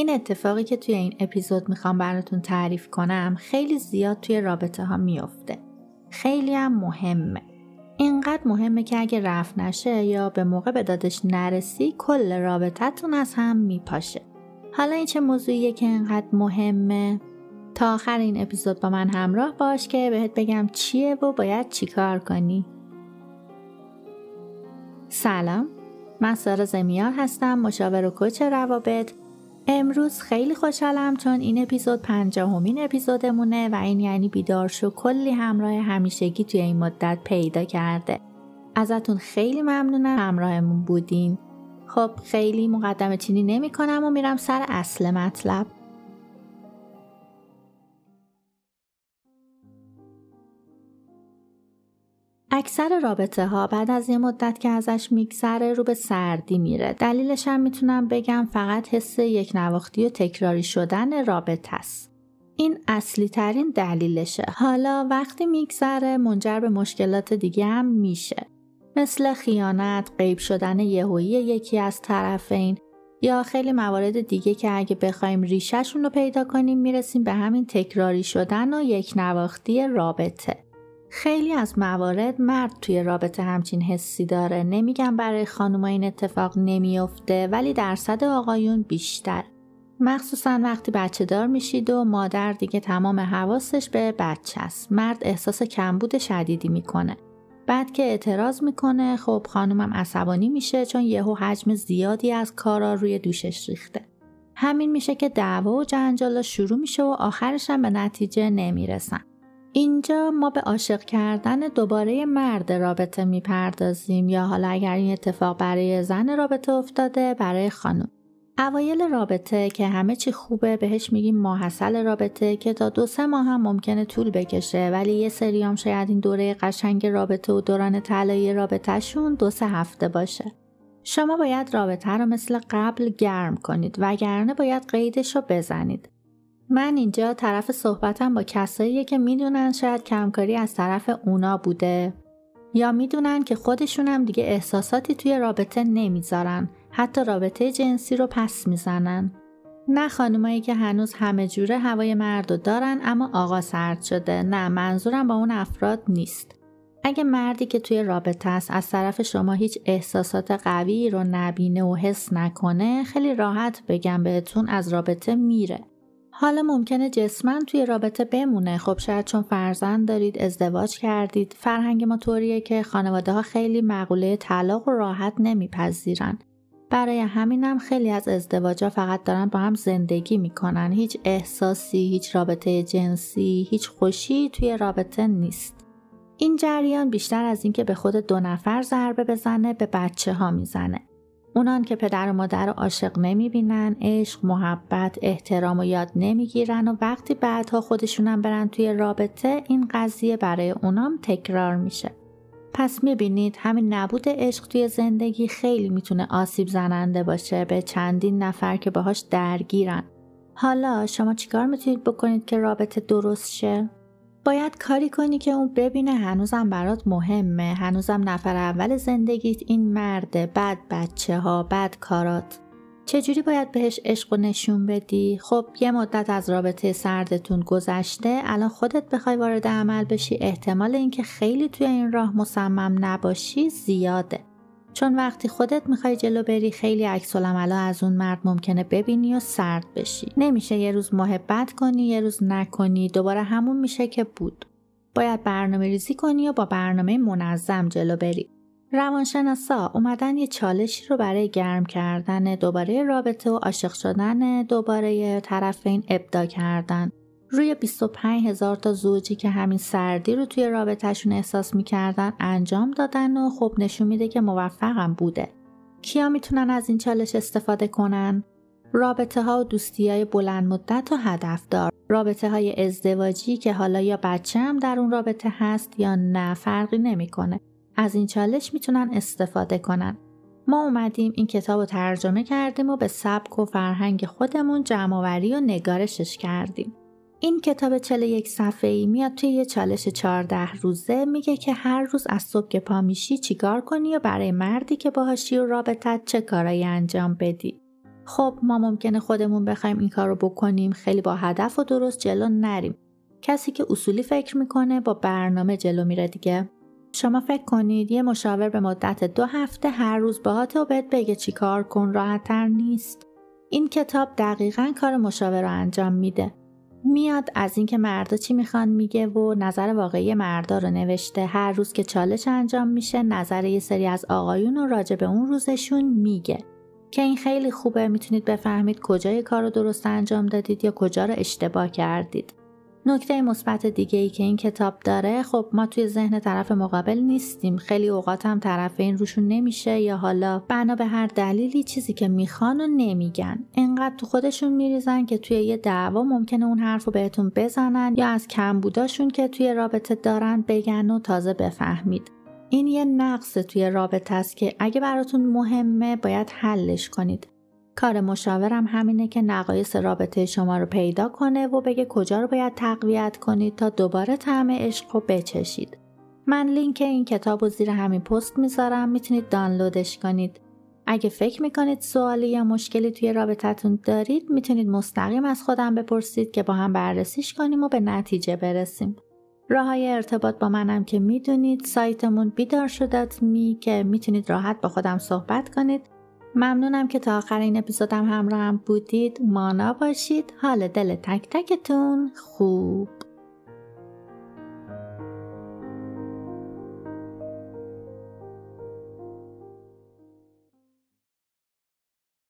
این اتفاقی که توی این اپیزود می‌خوام براتون تعریف کنم خیلی زیاد توی رابطه ها میافته. خیلی هم مهمه. اینقدر مهمه که اگه رفت نشه یا به موقع به دادش نرسی کل رابطتون از هم میپاشه. حالا این چه موضوعیه که اینقدر مهمه؟ تا آخر این اپیزود با من همراه باش که بهت بگم چیه و باید چیکار کنی. سلام من سارا زمیار هستم مشاور و کوچ روابط امروز خیلی خوشحالم چون این اپیزود پنجاهمین اپیزودمونه و این یعنی بیدار شو کلی همراه همیشگی توی این مدت پیدا کرده. ازتون خیلی ممنونم همراهمون بودین. خب خیلی مقدمه چینی نمی کنم و میرم سر اصل مطلب. اکثر رابطه ها بعد از یه مدت که ازش میگذره رو به سردی میره. دلیلش هم می‌تونم بگم فقط حس یک نواختی و تکراری شدن رابطه است. این اصلی ترین دلیلشه. حالا وقتی میگذره منجر به مشکلات دیگه هم میشه. مثل خیانت، غیب شدن یهویی یکی از طرفین یا خیلی موارد دیگه که اگه بخوایم ریشهشون رو پیدا کنیم می‌رسیم به همین تکراری شدن و یک نواختی رابطه. خیلی از موارد مرد توی رابطه همچین حسی داره. نمیگم برای خانوما این اتفاق نمیافته ولی درصد آقایون بیشتر. مخصوصا وقتی بچه دار میشید و مادر دیگه تمام حواسش به بچه است. مرد احساس کمبود شدیدی می‌کنه. بعد که اعتراض می‌کنه خب خانومم عصبانی میشه چون یهو حجم زیادی از کارا روی دوشش ریخته. همین میشه که دعوا و جنجالا شروع میشه و آخرش هم به نتیجه نمی‌رسن. اینجا ما به عاشق کردن دوباره مرد رابطه می‌پردازیم یا حالا اگر این اتفاق برای زن رابطه افتاده برای خانم. اوایل رابطه که همه چی خوبه بهش میگیم ماحصل رابطه که تا دو سه ماه هم ممکنه طول بکشه. ولی یه سریام شاید این دوره قشنگ رابطه و دوران طلایی رابطهشون دو سه هفته باشه. شما باید رابطه رو مثل قبل گرم کنید وگرنه باید قیدش رو بزنید. من اینجا طرف صحبتم با کسایی که می‌دونن شاید کمکاری از طرف اونا بوده. یا می‌دونن که خودشونم دیگه احساساتی توی رابطه نمی‌ذارن. حتی رابطه جنسی رو پس می‌زنن. نه خانمایی که هنوز همه جوره هوای مردو دارن اما آقا سرد شده. نه منظورم با اون افراد نیست. اگه مردی که توی رابطه است از طرف شما هیچ احساسات قوی رو نبینه و حس نکنه خیلی راحت بگم بهتون از رابطه میره. حالا ممکنه جسمن توی رابطه بمونه. خب شاید چون فرزند دارید ازدواج کردید. فرهنگ ما طوریه که خانواده ها خیلی مقوله طلاق و راحت نمیپذیرن. برای همینم خیلی از ازدواجها فقط دارن با هم زندگی می‌کنن. هیچ احساسی هیچ رابطه جنسی هیچ خوشی توی رابطه نیست. این جریان بیشتر از اینکه به خود دو نفر ضربه بزنه به بچه ها می‌زنه. اونان که پدر و مادر رو عاشق نمی‌بینن عشق محبت احترام و یاد نمی‌گیرن و وقتی بعدها خودشونم برن توی رابطه این قضیه برای اونام تکرار میشه پس می‌بینید همین نبود عشق توی زندگی خیلی می‌تونه آسیب زننده باشه به چندین نفر که باهاش درگیرن حالا شما چیکار می‌تونید بکنید که رابطه درست شه؟ باید کاری کنی که اون ببینه هنوزم برات مهمه هنوزم نفر اول زندگیت این مرده بد بچه ها بد کارات چجوری باید بهش عشق و نشون بدی؟ خب یه مدت از رابطه سردتون گذشته الان خودت بخوای وارد عمل بشی احتمال اینکه خیلی توی این راه مصمم نباشی زیاده چون وقتی خودت می‌خوای جلو بری خیلی عکس از اون مرد ممکنه ببینی و سرد بشی. نمیشه یه روز محبت کنی یه روز نکنی. دوباره همون میشه که بود. باید برنامه ریزی کنی و با برنامه منظم جلو بری. روانشناسا اومدن یه چالشی رو برای گرم کردن دوباره رابطه و عاشق شدن دوباره طرفین ابدا کردن. روی 25 هزار تا زوجی که همین سردی رو توی رابطهشون احساس می‌کردن انجام دادن و خب نشون میده که موفقم بوده. کیا می‌تونن از این چالش استفاده کنن؟ رابطه ها و دوستی های بلند مدت و هدفدار. رابطه های ازدواجی که حالا یا بچه هم در اون رابطه هست یا نه فرقی نمی‌کنه. از این چالش می‌تونن استفاده کنن. ما اومدیم این کتاب رو ترجمه کردیم و به سبک و فرهنگ خودمون جمعآوری و نگارشش کردیم. این کتاب 41 صفحه ای میاد توی یه چالش 14 روزه میگه که هر روز از صبح که پا میشی چیکار کنی و برای مردی که باهاشی و رابطت چه کارایی انجام بدی. خب ما ممکنه خودمون بخوایم این کار رو بکنیم خیلی با هدف و درست جلو نریم. کسی که اصولی فکر می‌کنه با برنامه جلو میره دیگه. شما فکر کنید یه مشاور به مدت دو هفته هر روز باهات و بهت بگه چی کار کن راحتتر نیست. این کتاب دقیقا کار مشاور رو انجام میده. میاد از اینکه مردا چی می‌خوان میگه و نظر واقعی مردا رو نوشته. هر روز که چالش انجام میشه نظر یه سری از آقایون رو راجع به اون روزشون میگه. که این خیلی خوبه می‌تونید بفهمید کجای کار رو درست انجام دادید یا کجا رو اشتباه کردید. نکته مثبت دیگه ای که این کتاب داره خب ما توی ذهن طرف مقابل نیستیم. خیلی اوقات هم طرف این روشون نمیشه یا حالا بنا به هر دلیلی چیزی که می‌خوان و نمیگن. انقدر تو خودشون میریزن که توی یه دعوا ممکنه اون حرف رو بهتون بزنن یا از کمبوداشون که توی رابطه دارن بگن و تازه بفهمید. این یه نقص توی رابطه است که اگه براتون مهمه باید حلش کنید. کار مشاورم همینه که نقایص رابطه شما رو پیدا کنه و بگه کجا رو باید تقویت کنید تا دوباره طعم عشق رو بچشید. من لینک این کتاب رو زیر همین پست می‌ذارم می‌تونید دانلودش کنید. اگه فکر می‌کنید سوالی یا مشکلی توی رابطتون دارید می‌تونید مستقیم از خودم بپرسید که با هم بررسیش کنیم و به نتیجه برسیم. راه های ارتباط با منم که می‌دونید سایتمون بیدار شدت می که می‌تونید راحت با خودم صحبت کنید ممنونم که تا آخر این اپیزودم همراه هم بودید. مانا باشید. حال دل تک تکتون خوب.